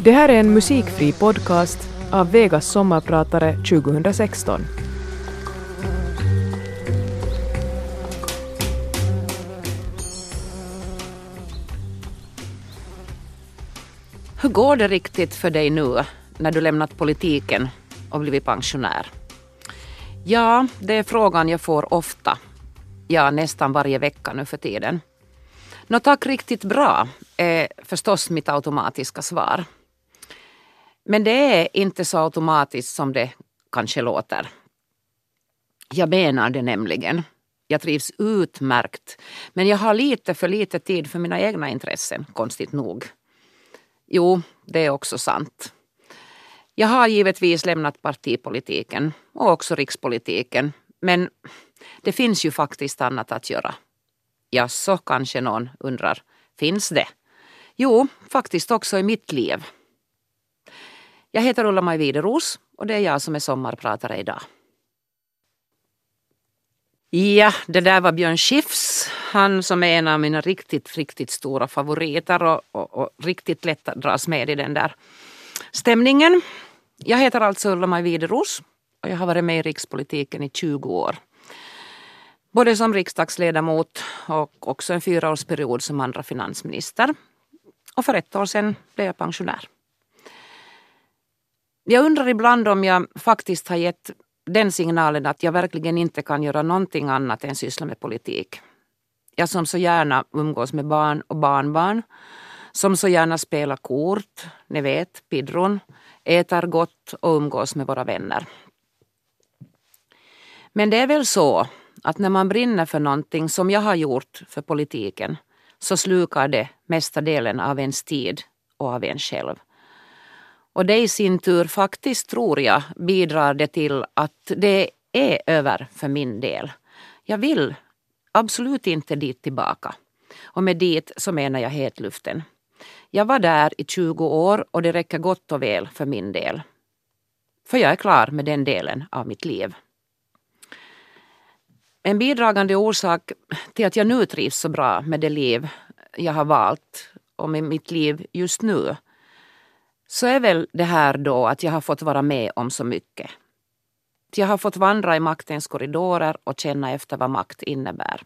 Det här är en musikfri podcast av Vegas sommarpratare 2016. Hur går det riktigt för dig nu när du lämnat politiken och blivit pensionär? Ja, det är frågan jag får ofta. Ja, nästan varje vecka nu för tiden. Nå tack riktigt bra är förstås mitt automatiska svar. Men det är inte så automatiskt som det kanske låter. Jag menar det nämligen. Jag trivs utmärkt. Men jag har lite för lite tid för mina egna intressen, konstigt nog. Jo, det är också sant. Jag har givetvis lämnat partipolitiken och också rikspolitiken. Men det finns ju faktiskt annat att göra. Ja, så kanske någon undrar. Finns det? Jo, faktiskt också i mitt liv. Jag heter Ulla-Maj Wideros och det är jag som är sommarpratare idag. Ja, det där var Björn Skifs. Han som är en av mina riktigt, riktigt stora favoriter och, och, och riktigt lätt att dras med i den där stämningen. Jag heter alltså Ulla-Maj Wideros och jag har varit med i rikspolitiken i 20 år. Både som riksdagsledamot och också en fyraårsperiod som andra finansminister. Och för ett år sedan blev jag pensionär. Jag undrar ibland om jag faktiskt har gett den signalen att jag verkligen inte kan göra någonting annat än syssla med politik. Jag som så gärna umgås med barn och barnbarn, som så gärna spelar kort, ni vet, pidron, äter gott och umgås med våra vänner. Men det är väl så att när man brinner för någonting som jag har gjort för politiken så slukar det mesta delen av ens tid och av en själv. Och det i sin tur faktiskt, tror jag, bidrar det till att det är över för min del. Jag vill absolut inte dit tillbaka. Och med dit så menar jag hetluften. Jag var där i 20 år och det räcker gott och väl för min del. För jag är klar med den delen av mitt liv. En bidragande orsak till att jag nu trivs så bra med det liv jag har valt och med mitt liv just nu så är väl det här då att jag har fått vara med om så mycket. Jag har fått vandra i maktens korridorer och känna efter vad makt innebär.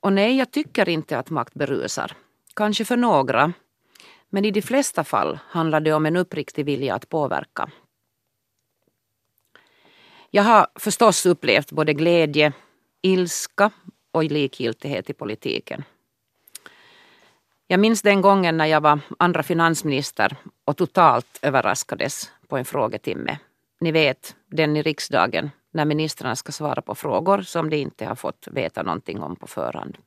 Och nej, jag tycker inte att makt berusar. Kanske för några. Men i de flesta fall handlar det om en uppriktig vilja att påverka. Jag har förstås upplevt både glädje, ilska och likgiltighet i politiken. Jag minns den gången när jag var andra finansminister och totalt överraskades på en frågetimme. Ni vet, den i riksdagen när ministrarna ska svara på frågor som de inte har fått veta någonting om på förhand.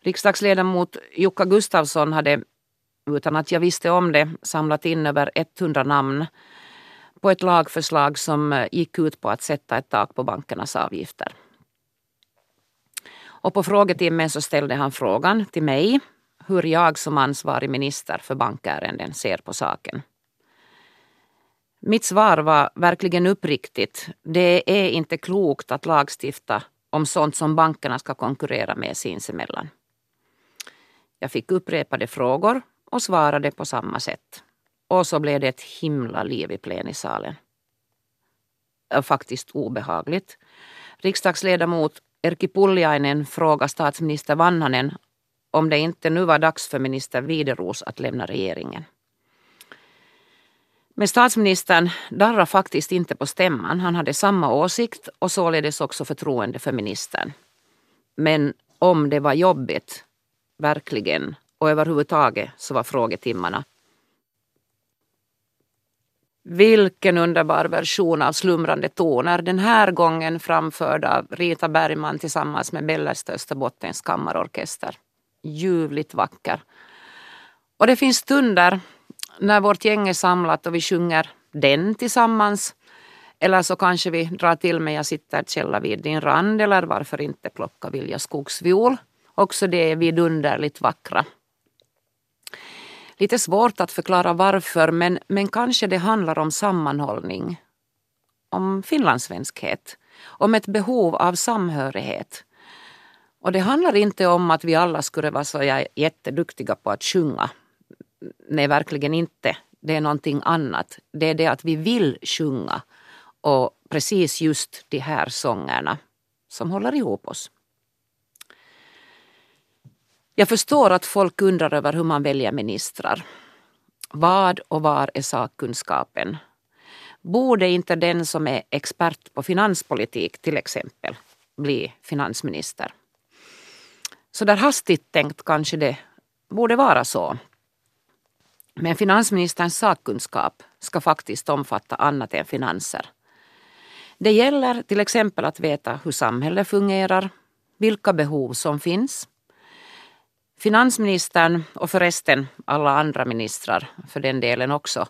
Riksdagsledamot Jukka Gustafsson hade, utan att jag visste om det, samlat in över 100 namn på ett lagförslag som gick ut på att sätta ett tak på bankernas avgifter. Och på frågetimmen så ställde han frågan till mig hur jag som ansvarig minister för bankärenden ser på saken. Mitt svar var verkligen uppriktigt. Det är inte klokt att lagstifta om sånt som bankerna ska konkurrera med sinsemellan. Jag fick upprepade frågor och svarade på samma sätt. Och så blev det ett himla liv i plenisalen. Faktiskt obehagligt. Riksdagsledamot Erkki Pulliainen frågar statsminister Vanhanen om det inte nu var dags för minister Wideros att lämna regeringen. Men statsministern darrade faktiskt inte på stämman. Han hade samma åsikt och således också förtroende för ministern. Men om det var jobbigt, verkligen, och överhuvudtaget så var frågetimmarna vilken underbar version av Slumrande toner, den här gången framförd av Rita Bergman tillsammans med Bellersta Österbottens kammarorkester. Ljuvligt vacker. Och det finns stunder när vårt gäng är samlat och vi sjunger den tillsammans. Eller så kanske vi drar till med Jag sitter källa vid din rand eller varför inte plocka Vilja skogsviol. Också det är vidunderligt vackra lite svårt att förklara varför men, men kanske det handlar om sammanhållning. Om finlandssvenskhet. Om ett behov av samhörighet. Och det handlar inte om att vi alla skulle vara så jätteduktiga på att sjunga. Nej, verkligen inte. Det är någonting annat. Det är det att vi vill sjunga och precis just de här sångerna som håller ihop oss. Jag förstår att folk undrar över hur man väljer ministrar. Vad och var är sakkunskapen? Borde inte den som är expert på finanspolitik till exempel bli finansminister? Så där hastigt tänkt kanske det borde vara så. Men finansministerns sakkunskap ska faktiskt omfatta annat än finanser. Det gäller till exempel att veta hur samhället fungerar, vilka behov som finns. Finansministern och förresten alla andra ministrar för den delen också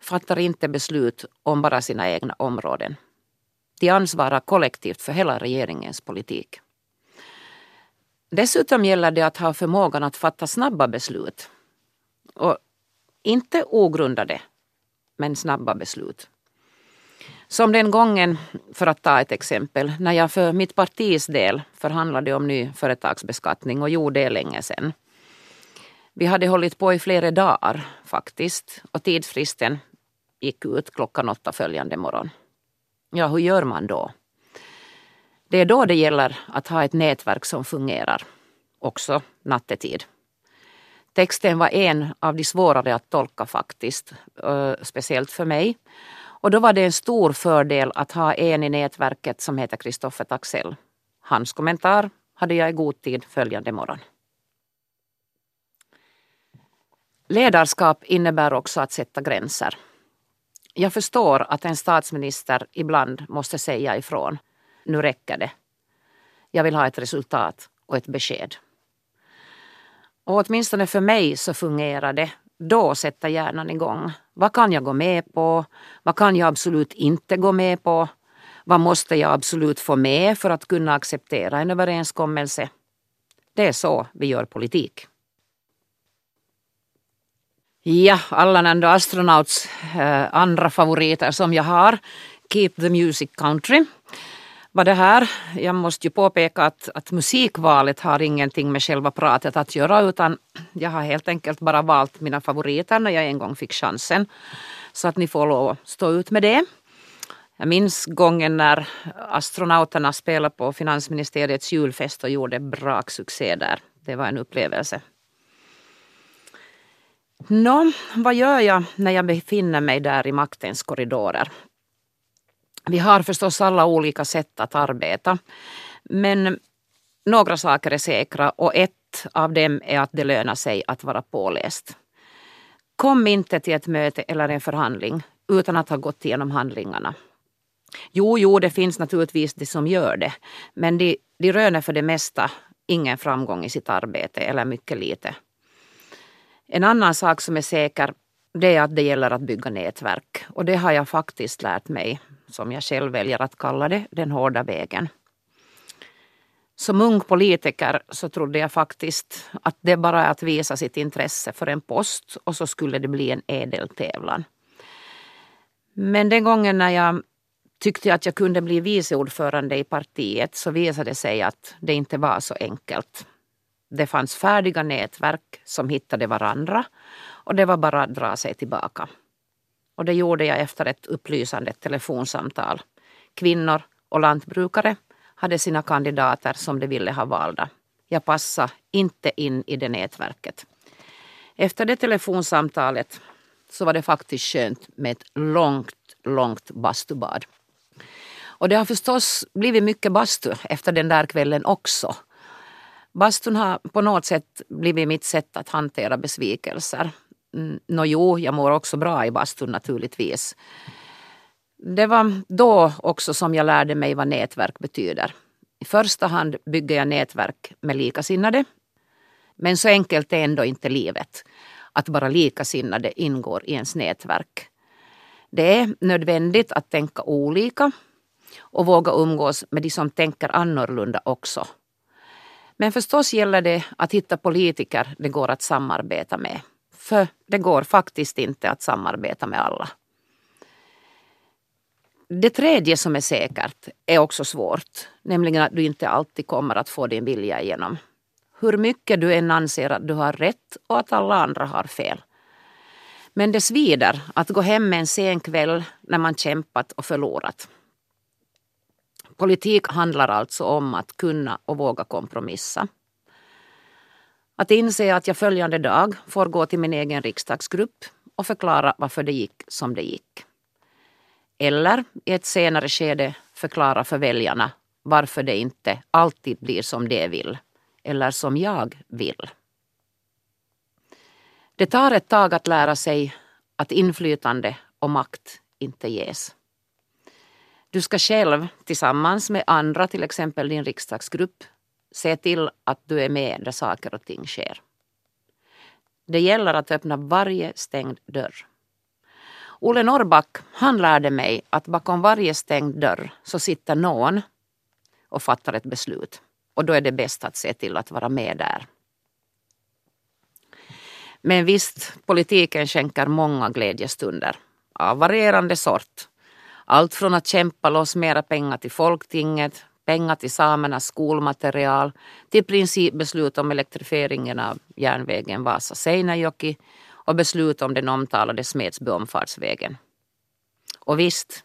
fattar inte beslut om bara sina egna områden. De ansvarar kollektivt för hela regeringens politik. Dessutom gäller det att ha förmågan att fatta snabba beslut. Och inte ogrundade, men snabba beslut. Som den gången, för att ta ett exempel, när jag för mitt partis del förhandlade om ny företagsbeskattning och gjorde det länge sedan. Vi hade hållit på i flera dagar faktiskt och tidsfristen gick ut klockan åtta följande morgon. Ja, hur gör man då? Det är då det gäller att ha ett nätverk som fungerar, också nattetid. Texten var en av de svårare att tolka faktiskt, speciellt för mig. Och då var det en stor fördel att ha en i nätverket som heter Kristoffer Taxell. Hans kommentar hade jag i god tid följande morgon. Ledarskap innebär också att sätta gränser. Jag förstår att en statsminister ibland måste säga ifrån. Nu räcker det. Jag vill ha ett resultat och ett besked. Och åtminstone för mig så fungerar det. Då sätter hjärnan igång. Vad kan jag gå med på? Vad kan jag absolut inte gå med på? Vad måste jag absolut få med för att kunna acceptera en överenskommelse? Det är så vi gör politik. Ja, Allan and Astronauts äh, andra favoriter som jag har. Keep the Music Country var det här. Jag måste ju påpeka att, att musikvalet har ingenting med själva pratet att göra utan jag har helt enkelt bara valt mina favoriter när jag en gång fick chansen. Så att ni får lov att stå ut med det. Jag minns gången när astronauterna spelade på finansministeriets julfest och gjorde braksuccé där. Det var en upplevelse. Nå, vad gör jag när jag befinner mig där i maktens korridorer? Vi har förstås alla olika sätt att arbeta. Men några saker är säkra och ett av dem är att det lönar sig att vara påläst. Kom inte till ett möte eller en förhandling utan att ha gått igenom handlingarna. Jo, jo, det finns naturligtvis de som gör det, men de, de röner för det mesta ingen framgång i sitt arbete eller mycket lite. En annan sak som är säker det är att det gäller att bygga nätverk och det har jag faktiskt lärt mig som jag själv väljer att kalla det, den hårda vägen. Som ung politiker så trodde jag faktiskt att det bara är att visa sitt intresse för en post och så skulle det bli en ädel tävlan. Men den gången när jag tyckte att jag kunde bli vice ordförande i partiet så visade det sig att det inte var så enkelt. Det fanns färdiga nätverk som hittade varandra och det var bara att dra sig tillbaka. Och det gjorde jag efter ett upplysande telefonsamtal. Kvinnor och lantbrukare hade sina kandidater som de ville ha valda. Jag passade inte in i det nätverket. Efter det telefonsamtalet så var det faktiskt skönt med ett långt, långt bastubad. Och det har förstås blivit mycket bastu efter den där kvällen också. Bastun har på något sätt blivit mitt sätt att hantera besvikelser. Mm, nå jo, jag mår också bra i bastun naturligtvis. Det var då också som jag lärde mig vad nätverk betyder. I första hand bygger jag nätverk med likasinnade. Men så enkelt är ändå inte livet. Att bara likasinnade ingår i ens nätverk. Det är nödvändigt att tänka olika och våga umgås med de som tänker annorlunda också. Men förstås gäller det att hitta politiker det går att samarbeta med. För det går faktiskt inte att samarbeta med alla. Det tredje som är säkert är också svårt, nämligen att du inte alltid kommer att få din vilja igenom. Hur mycket du än anser att du har rätt och att alla andra har fel. Men det svider att gå hem med en sen kväll när man kämpat och förlorat. Politik handlar alltså om att kunna och våga kompromissa. Att inse att jag följande dag får gå till min egen riksdagsgrupp och förklara varför det gick som det gick. Eller i ett senare skede förklara för väljarna varför det inte alltid blir som de vill eller som jag vill. Det tar ett tag att lära sig att inflytande och makt inte ges. Du ska själv tillsammans med andra, till exempel din riksdagsgrupp, se till att du är med där saker och ting sker. Det gäller att öppna varje stängd dörr. Olle Norrback han lärde mig att bakom varje stängd dörr så sitter någon och fattar ett beslut. Och då är det bäst att se till att vara med där. Men visst, politiken skänker många glädjestunder av varierande sort. Allt från att kämpa loss mera pengar till Folktinget, pengar till samernas skolmaterial, till principbeslut om elektrifieringen av järnvägen Vasa-Seinäjoki och beslut om den omtalade Smedsby-omfartsvägen. Och visst,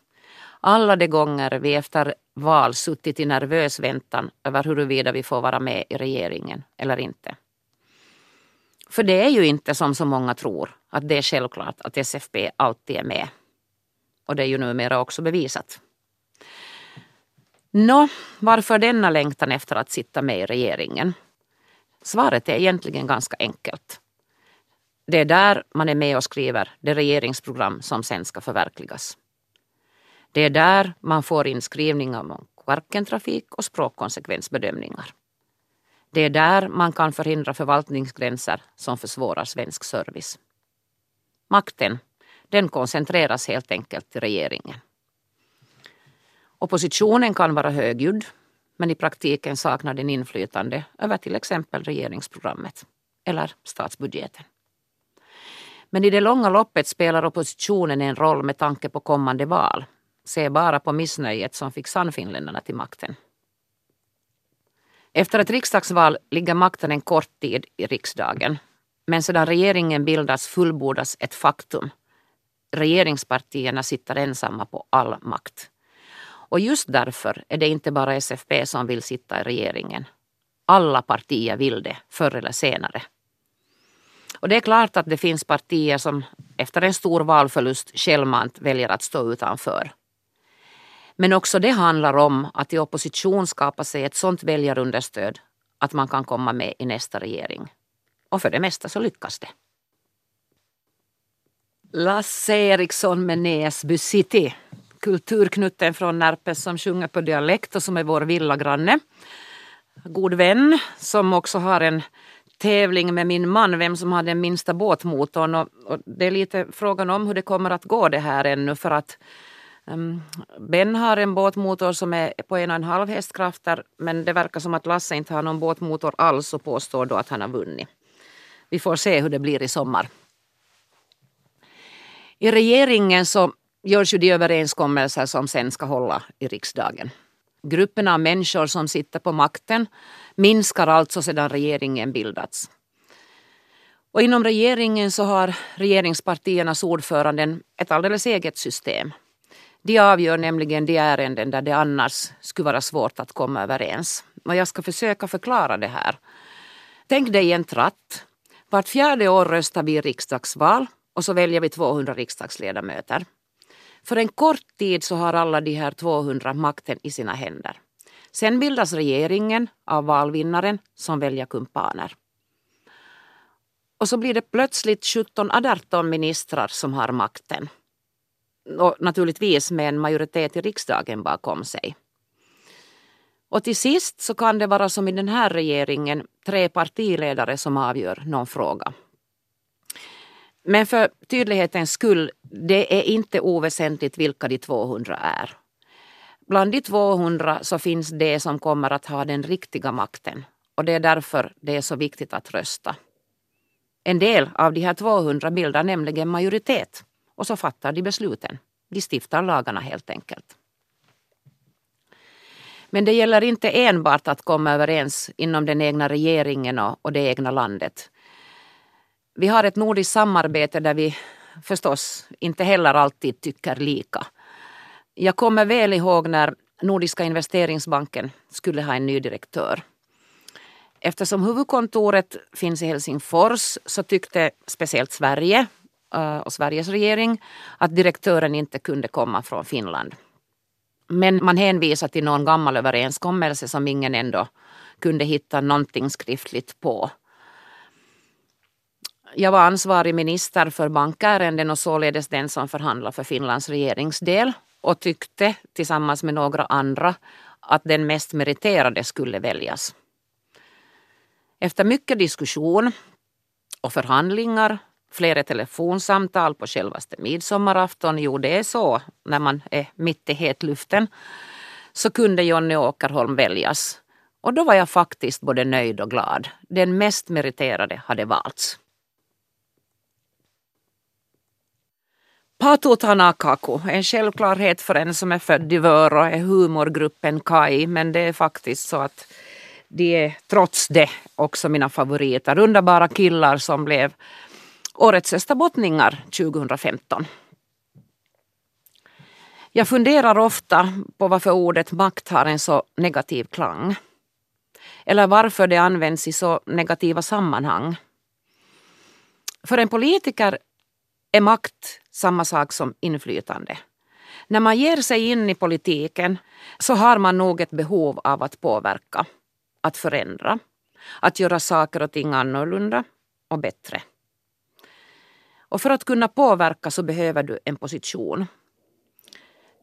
alla de gånger vi efter val suttit i nervös väntan över huruvida vi får vara med i regeringen eller inte. För det är ju inte som så många tror, att det är självklart att SFP alltid är med. Och det är ju numera också bevisat. Nå, varför denna längtan efter att sitta med i regeringen? Svaret är egentligen ganska enkelt. Det är där man är med och skriver det regeringsprogram som sen ska förverkligas. Det är där man får in skrivningar om Kvarkentrafik och språkkonsekvensbedömningar. Det är där man kan förhindra förvaltningsgränser som försvårar svensk service. Makten, den koncentreras helt enkelt till regeringen. Oppositionen kan vara högljudd, men i praktiken saknar den inflytande över till exempel regeringsprogrammet eller statsbudgeten. Men i det långa loppet spelar oppositionen en roll med tanke på kommande val. Se bara på missnöjet som fick Sannfinländarna till makten. Efter ett riksdagsval ligger makten en kort tid i riksdagen. Men sedan regeringen bildas fullbordas ett faktum. Regeringspartierna sitter ensamma på all makt. Och just därför är det inte bara SFP som vill sitta i regeringen. Alla partier vill det, förr eller senare. Och det är klart att det finns partier som efter en stor valförlust självmant väljer att stå utanför. Men också det handlar om att i opposition skapa sig ett sådant väljarunderstöd att man kan komma med i nästa regering. Och för det mesta så lyckas det. Lasse Eriksson med Näsby City. Kulturknutten från Närpes som sjunger på dialekt och som är vår villagranne. God vän som också har en tävling med min man, vem som har den minsta båtmotorn. Och, och det är lite frågan om hur det kommer att gå det här ännu för att um, Ben har en båtmotor som är på en och en halv hästkrafter men det verkar som att Lasse inte har någon båtmotor alls och påstår då att han har vunnit. Vi får se hur det blir i sommar. I regeringen så görs ju de överenskommelser som sen ska hålla i riksdagen. Gruppen av människor som sitter på makten minskar alltså sedan regeringen bildats. Och inom regeringen så har regeringspartiernas ordföranden ett alldeles eget system. De avgör nämligen de ärenden där det annars skulle vara svårt att komma överens. Och jag ska försöka förklara det här. Tänk dig en tratt. Vart fjärde år röstar vi i riksdagsval och så väljer vi 200 riksdagsledamöter. För en kort tid så har alla de här 200 makten i sina händer. Sen bildas regeringen av valvinnaren som väljer kumpaner. Och så blir det plötsligt 17-18 ministrar som har makten. Och naturligtvis med en majoritet i riksdagen bakom sig. Och till sist så kan det vara som i den här regeringen tre partiledare som avgör någon fråga. Men för tydlighetens skull, det är inte oväsentligt vilka de 200 är. Bland de 200 så finns det som kommer att ha den riktiga makten och det är därför det är så viktigt att rösta. En del av de här 200 bildar nämligen majoritet och så fattar de besluten. De stiftar lagarna helt enkelt. Men det gäller inte enbart att komma överens inom den egna regeringen och, det egna landet. Vi har ett nordiskt samarbete där vi förstås inte heller alltid tycker lika. Jag kommer väl ihåg när Nordiska investeringsbanken skulle ha en ny direktör. Eftersom huvudkontoret finns i Helsingfors så tyckte speciellt Sverige eh, och Sveriges regering att direktören inte kunde komma från Finland. Men man hänvisar till någon gammal överenskommelse som ingen ändå kunde hitta någonting skriftligt på. Jag var ansvarig minister för bankärenden och således den som förhandlade för Finlands regeringsdel och tyckte tillsammans med några andra att den mest meriterade skulle väljas. Efter mycket diskussion och förhandlingar, flera telefonsamtal på självaste midsommarafton, jo det är så när man är mitt i hetluften, så kunde Jonny Åkerholm väljas. Och då var jag faktiskt både nöjd och glad. Den mest meriterade hade valts. Patu Tanakaku, en självklarhet för en som är född i Vörå, är humorgruppen Kai, men det är faktiskt så att de är trots det också mina favoriter. Underbara killar som blev Årets österbottningar 2015. Jag funderar ofta på varför ordet makt har en så negativ klang. Eller varför det används i så negativa sammanhang. För en politiker är makt samma sak som inflytande. När man ger sig in i politiken så har man nog ett behov av att påverka, att förändra, att göra saker och ting annorlunda och bättre. Och för att kunna påverka så behöver du en position.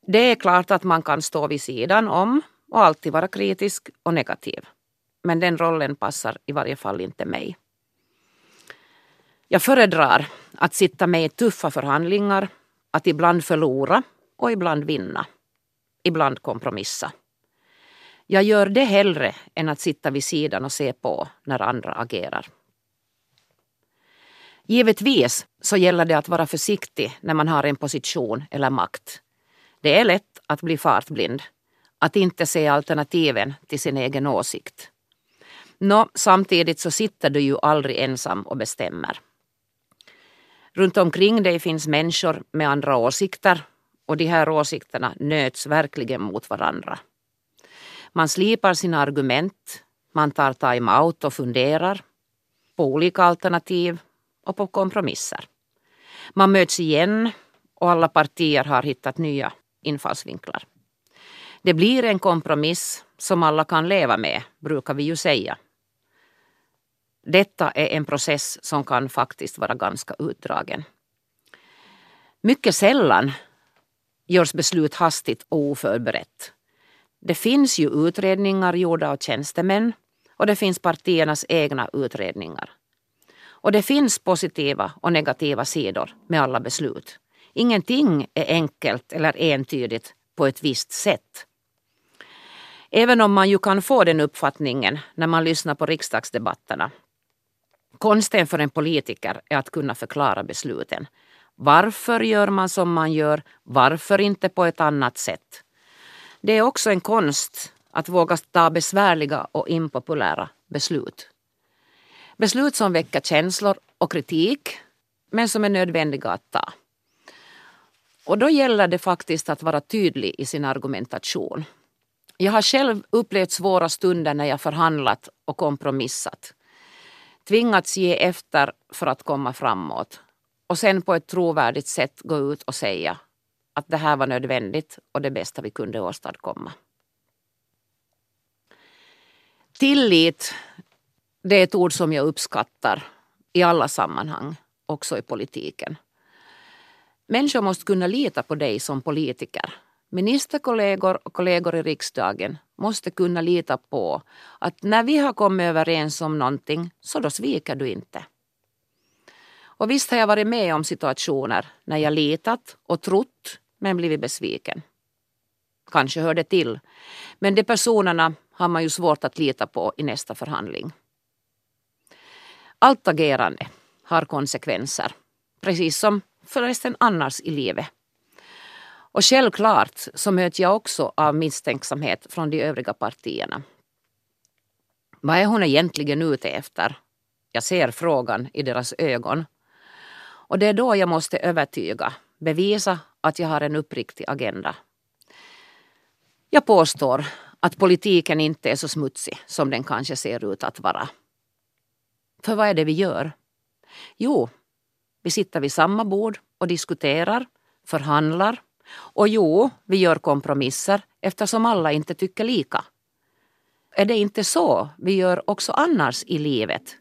Det är klart att man kan stå vid sidan om och alltid vara kritisk och negativ. Men den rollen passar i varje fall inte mig. Jag föredrar att sitta med i tuffa förhandlingar, att ibland förlora och ibland vinna. Ibland kompromissa. Jag gör det hellre än att sitta vid sidan och se på när andra agerar. Givetvis så gäller det att vara försiktig när man har en position eller makt. Det är lätt att bli fartblind, att inte se alternativen till sin egen åsikt. Nå, samtidigt så sitter du ju aldrig ensam och bestämmer. Runt omkring dig finns människor med andra åsikter och de här åsikterna nöts verkligen mot varandra. Man slipar sina argument, man tar time-out och funderar på olika alternativ och på kompromisser. Man möts igen och alla partier har hittat nya infallsvinklar. Det blir en kompromiss som alla kan leva med, brukar vi ju säga. Detta är en process som kan faktiskt vara ganska utdragen. Mycket sällan görs beslut hastigt och oförberett. Det finns ju utredningar gjorda av tjänstemän och det finns partiernas egna utredningar. Och det finns positiva och negativa sidor med alla beslut. Ingenting är enkelt eller entydigt på ett visst sätt. Även om man ju kan få den uppfattningen när man lyssnar på riksdagsdebatterna. Konsten för en politiker är att kunna förklara besluten. Varför gör man som man gör? Varför inte på ett annat sätt? Det är också en konst att våga ta besvärliga och impopulära beslut. Beslut som väcker känslor och kritik men som är nödvändiga att ta. Och då gäller det faktiskt att vara tydlig i sin argumentation. Jag har själv upplevt svåra stunder när jag förhandlat och kompromissat. Tvingats ge efter för att komma framåt och sen på ett trovärdigt sätt gå ut och säga att det här var nödvändigt och det bästa vi kunde åstadkomma. Tillit det är ett ord som jag uppskattar i alla sammanhang, också i politiken. Människor måste kunna lita på dig som politiker. Ministerkollegor och kollegor i riksdagen måste kunna lita på att när vi har kommit överens om någonting så då sviker du inte. Och visst har jag varit med om situationer när jag litat och trott men blivit besviken. Kanske hör det till. Men de personerna har man ju svårt att lita på i nästa förhandling. Allt agerande har konsekvenser, precis som förresten annars i livet. Och självklart så möts jag också av misstänksamhet från de övriga partierna. Vad är hon egentligen ute efter? Jag ser frågan i deras ögon. Och det är då jag måste övertyga, bevisa att jag har en uppriktig agenda. Jag påstår att politiken inte är så smutsig som den kanske ser ut att vara. För vad är det vi gör? Jo, vi sitter vid samma bord och diskuterar, förhandlar och jo, vi gör kompromisser eftersom alla inte tycker lika. Är det inte så vi gör också annars i livet?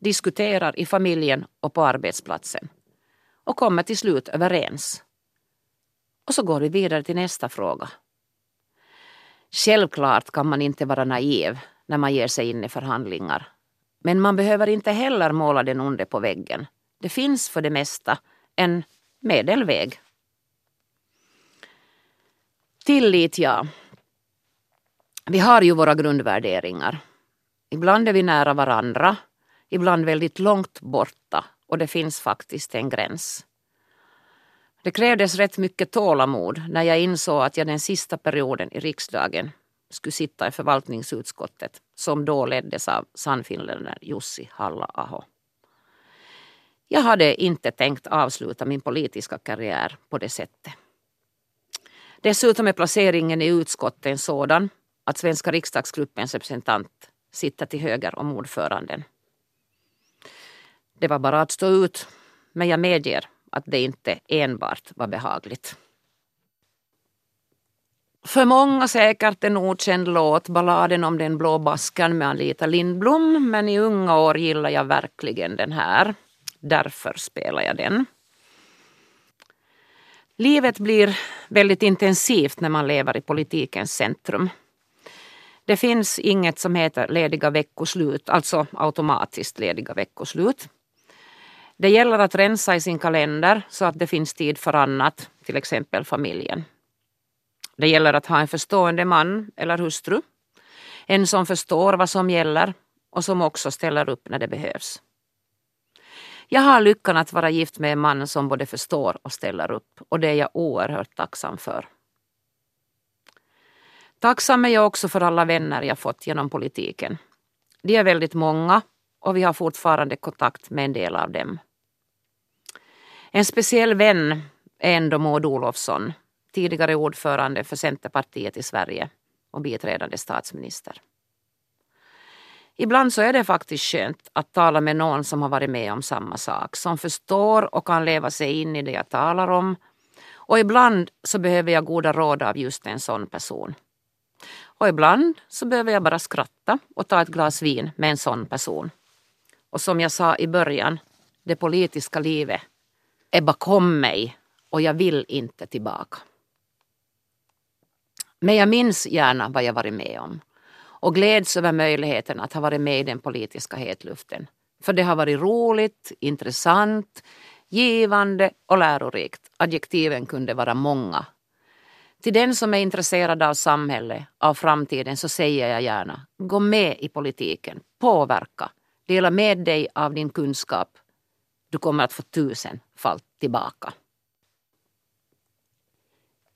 Diskuterar i familjen och på arbetsplatsen och kommer till slut överens. Och så går vi vidare till nästa fråga. Självklart kan man inte vara naiv när man ger sig in i förhandlingar. Men man behöver inte heller måla den onde på väggen. Det finns för det mesta en medelväg. Tillit, ja. Vi har ju våra grundvärderingar. Ibland är vi nära varandra, ibland väldigt långt borta och det finns faktiskt en gräns. Det krävdes rätt mycket tålamod när jag insåg att jag den sista perioden i riksdagen skulle sitta i förvaltningsutskottet som då leddes av sannfinländaren Jussi Halla-aho. Jag hade inte tänkt avsluta min politiska karriär på det sättet. Dessutom är placeringen i utskottet sådan att svenska riksdagsgruppens representant sitter till höger om ordföranden. Det var bara att stå ut, men jag medger att det inte enbart var behagligt. För många säkert en okänd låt, balladen om den blå baskan med Anita Lindblom, men i unga år gillar jag verkligen den här. Därför spelar jag den. Livet blir väldigt intensivt när man lever i politikens centrum. Det finns inget som heter lediga veckoslut, alltså automatiskt lediga veckoslut. Det gäller att rensa i sin kalender så att det finns tid för annat, till exempel familjen. Det gäller att ha en förstående man eller hustru. En som förstår vad som gäller och som också ställer upp när det behövs. Jag har lyckan att vara gift med en man som både förstår och ställer upp och det är jag oerhört tacksam för. Tacksam är jag också för alla vänner jag fått genom politiken. De är väldigt många och vi har fortfarande kontakt med en del av dem. En speciell vän är ändå Maud Olofsson, tidigare ordförande för Centerpartiet i Sverige och biträdande statsminister. Ibland så är det faktiskt skönt att tala med någon som har varit med om samma sak, som förstår och kan leva sig in i det jag talar om. Och ibland så behöver jag goda råd av just en sån person. Och ibland så behöver jag bara skratta och ta ett glas vin med en sån person. Och som jag sa i början, det politiska livet är bakom mig och jag vill inte tillbaka. Men jag minns gärna vad jag varit med om och gläds över möjligheten att ha varit med i den politiska hetluften. För det har varit roligt, intressant, givande och lärorikt. Adjektiven kunde vara många. Till den som är intresserad av samhället, av framtiden, så säger jag gärna, gå med i politiken, påverka, dela med dig av din kunskap. Du kommer att få tusen fall tillbaka.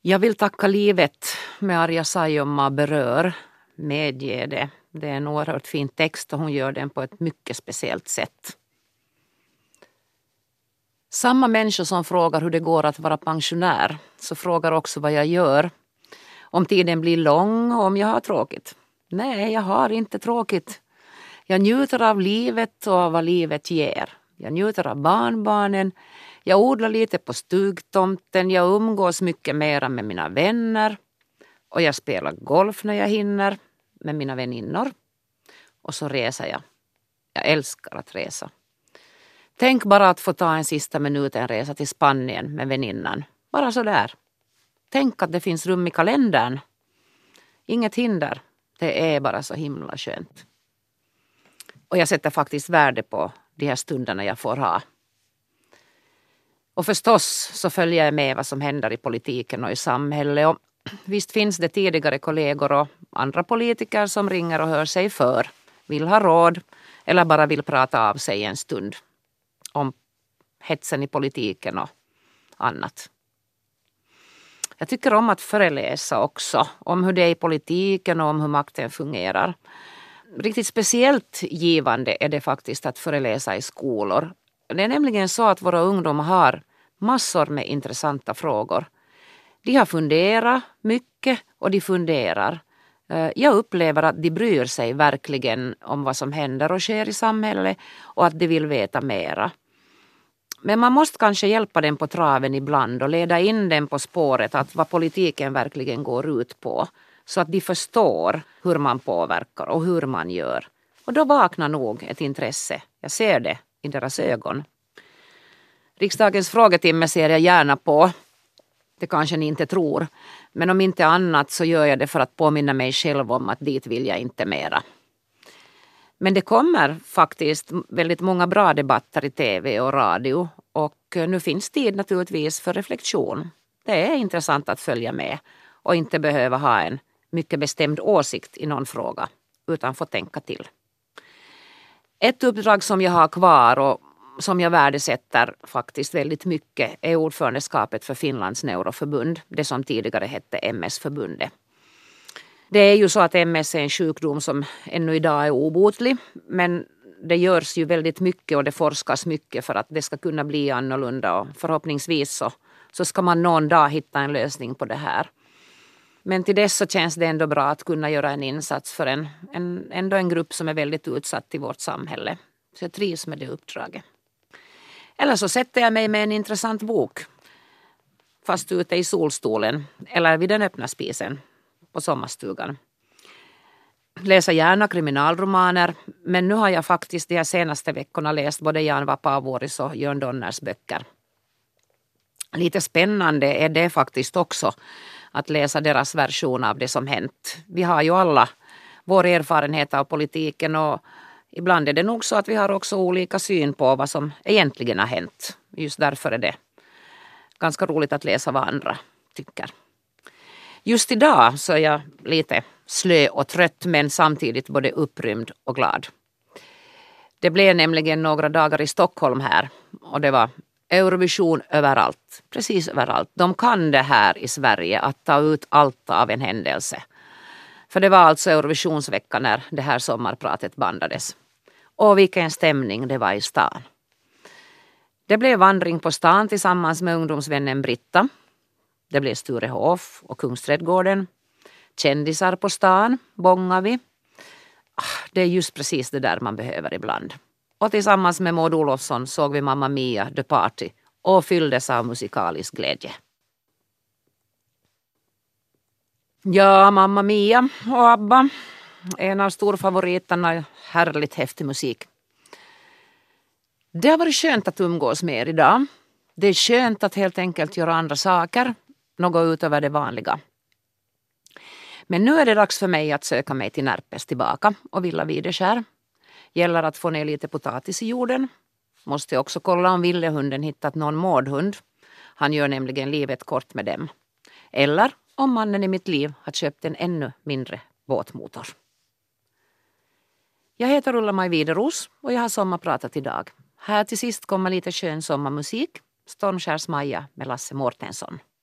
Jag vill tacka livet med Arja Saijonmaa berör medge det. Det är en oerhört fin text och hon gör den på ett mycket speciellt sätt. Samma människor som frågar hur det går att vara pensionär så frågar också vad jag gör. Om tiden blir lång och om jag har tråkigt. Nej, jag har inte tråkigt. Jag njuter av livet och av vad livet ger. Jag njuter av barnbarnen. Jag odlar lite på stugtomten. Jag umgås mycket mera med mina vänner. Och jag spelar golf när jag hinner med mina väninnor. Och så reser jag. Jag älskar att resa. Tänk bara att få ta en sista minuten resa till Spanien med väninnan. Bara så där. Tänk att det finns rum i kalendern. Inget hinder. Det är bara så himla skönt. Och jag sätter faktiskt värde på de här stunderna jag får ha. Och förstås så följer jag med vad som händer i politiken och i samhället. Och visst finns det tidigare kollegor och andra politiker som ringer och hör sig för, vill ha råd eller bara vill prata av sig en stund om hetsen i politiken och annat. Jag tycker om att föreläsa också om hur det är i politiken och om hur makten fungerar. Riktigt speciellt givande är det faktiskt att föreläsa i skolor Det är nämligen så att våra ungdomar har massor med intressanta frågor. De har funderat mycket och de funderar. Eh, jag upplever att de bryr sig verkligen om vad som händer och sker i samhället och att de vill veta mera. Men man måste kanske hjälpa dem på traven ibland och leda in dem på spåret att vad politiken verkligen går ut på. Så att de förstår hur man påverkar och hur man gör. Och då vaknar nog ett intresse. Jag ser det i deras ögon. Riksdagens frågetimme ser jag gärna på. Det kanske ni inte tror. Men om inte annat så gör jag det för att påminna mig själv om att dit vill jag inte mera. Men det kommer faktiskt väldigt många bra debatter i tv och radio och eh, nu finns tid naturligtvis för reflektion. Det är intressant att följa med och inte behöva ha en mycket bestämd åsikt i någon fråga utan få tänka till. Ett uppdrag som jag har kvar och som jag värdesätter faktiskt väldigt mycket är ordförandeskapet för Finlands neuroförbund, det som tidigare hette MS-förbundet. Det är ju så att MS är en sjukdom som ännu idag är obotlig men det görs ju väldigt mycket och det forskas mycket för att det ska kunna bli annorlunda och förhoppningsvis så, så ska man någon dag hitta en lösning på det här. Men till dess så känns det ändå bra att kunna göra en insats för en, en, ändå en grupp som är väldigt utsatt i vårt samhälle. Så jag trivs med det uppdraget. Eller så sätter jag mig med en intressant bok fast ute i solstolen eller vid den öppna spisen på sommarstugan. Läser gärna kriminalromaner men nu har jag faktiskt de här senaste veckorna läst både Jan Vapaavuoris och Jörn Donners böcker. Lite spännande är det faktiskt också att läsa deras version av det som hänt. Vi har ju alla vår erfarenhet av politiken och ibland är det nog så att vi har också olika syn på vad som egentligen har hänt. Just därför är det ganska roligt att läsa vad andra tycker. Just idag så är jag lite slö och trött men samtidigt både upprymd och glad. Det blev nämligen några dagar i Stockholm här och det var Eurovision överallt, precis överallt. De kan det här i Sverige, att ta ut allt av en händelse. För det var alltså Eurovisionsveckan när det här sommarpratet bandades. Och vilken stämning det var i stan. Det blev vandring på stan tillsammans med ungdomsvännen Britta. Det blev Sturehof och Kungsträdgården. Kändisar på stan bångar vi. Ah, det är just precis det där man behöver ibland. Och tillsammans med Maud Olofsson såg vi Mamma Mia The Party och fylldes av musikalisk glädje. Ja, Mamma Mia och ABBA. En av storfavoriterna. Härligt häftig musik. Det har varit skönt att umgås med er idag. Det är skönt att helt enkelt göra andra saker, något utöver det vanliga. Men nu är det dags för mig att söka mig till Närpes tillbaka och Villa Videskär. Gäller att få ner lite potatis i jorden. Måste också kolla om villehunden hittat någon mårdhund. Han gör nämligen livet kort med dem. Eller om mannen i mitt liv har köpt en ännu mindre båtmotor. Jag heter Ulla-Maj Wideros och jag har sommarpratat idag. Här till sist kommer lite skön sommarmusik. Stormskärs Maja med Lasse Mårtensson.